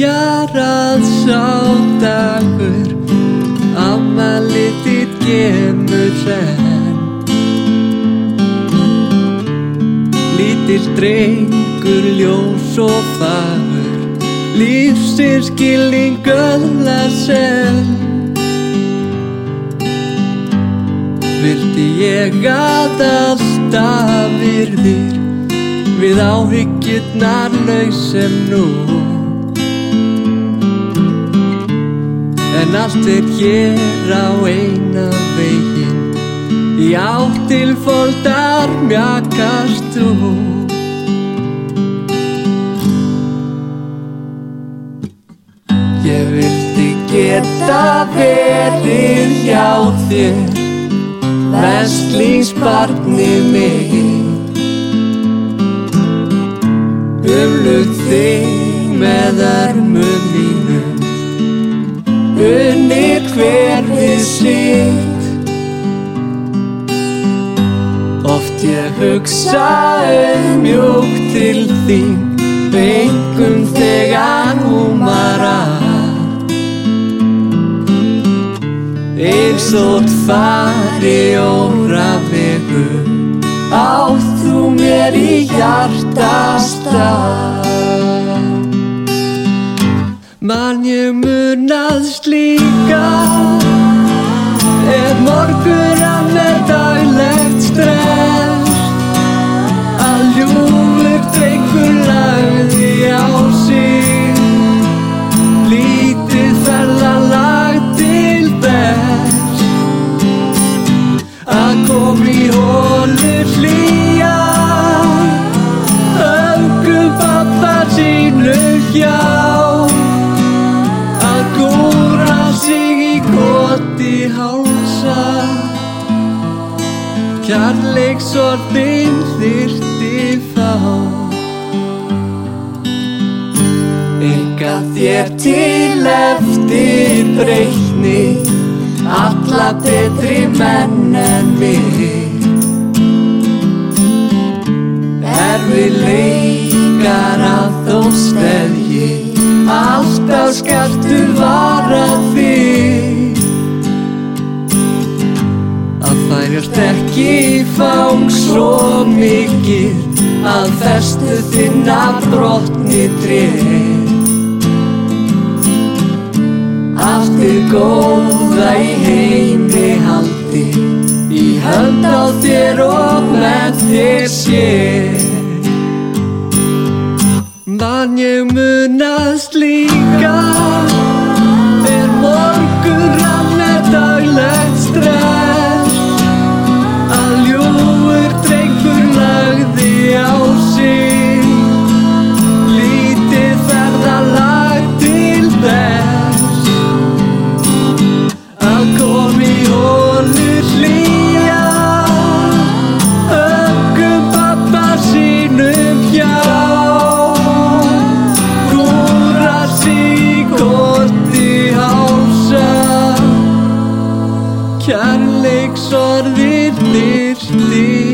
byrjar að sá dagur Amalið þitt gemur senn Lítill drengur ljós og fagur Lífsins skilning öðla senn Vildi ég að alltaf virðir Við áhyggjurnar lausum nú En allt er hér á eina veginn. Í átt til fóldar mjakast þú. Ég vildi geta verið hjá þér Vestlingsbarni mig Umlut þig með örmum mínum Oft ég hugsa um mjúk til þín Engum þegar húmara og fari óra vegu Átt þú mér í hjartastað Man ég munast líka Er morgur að með Kjarleiksorðin þyrti fá Enga þér til eftir breytni Alla betri menn en mig Erfi leikar að þó steðji Alltaf skartu ekki fang svo mikið Að festu þinna brotni dreg Allt er góða í heimi haldi Í hönd á þér og með þér sé. Man ég munast líka Kærleiksorðir þyrti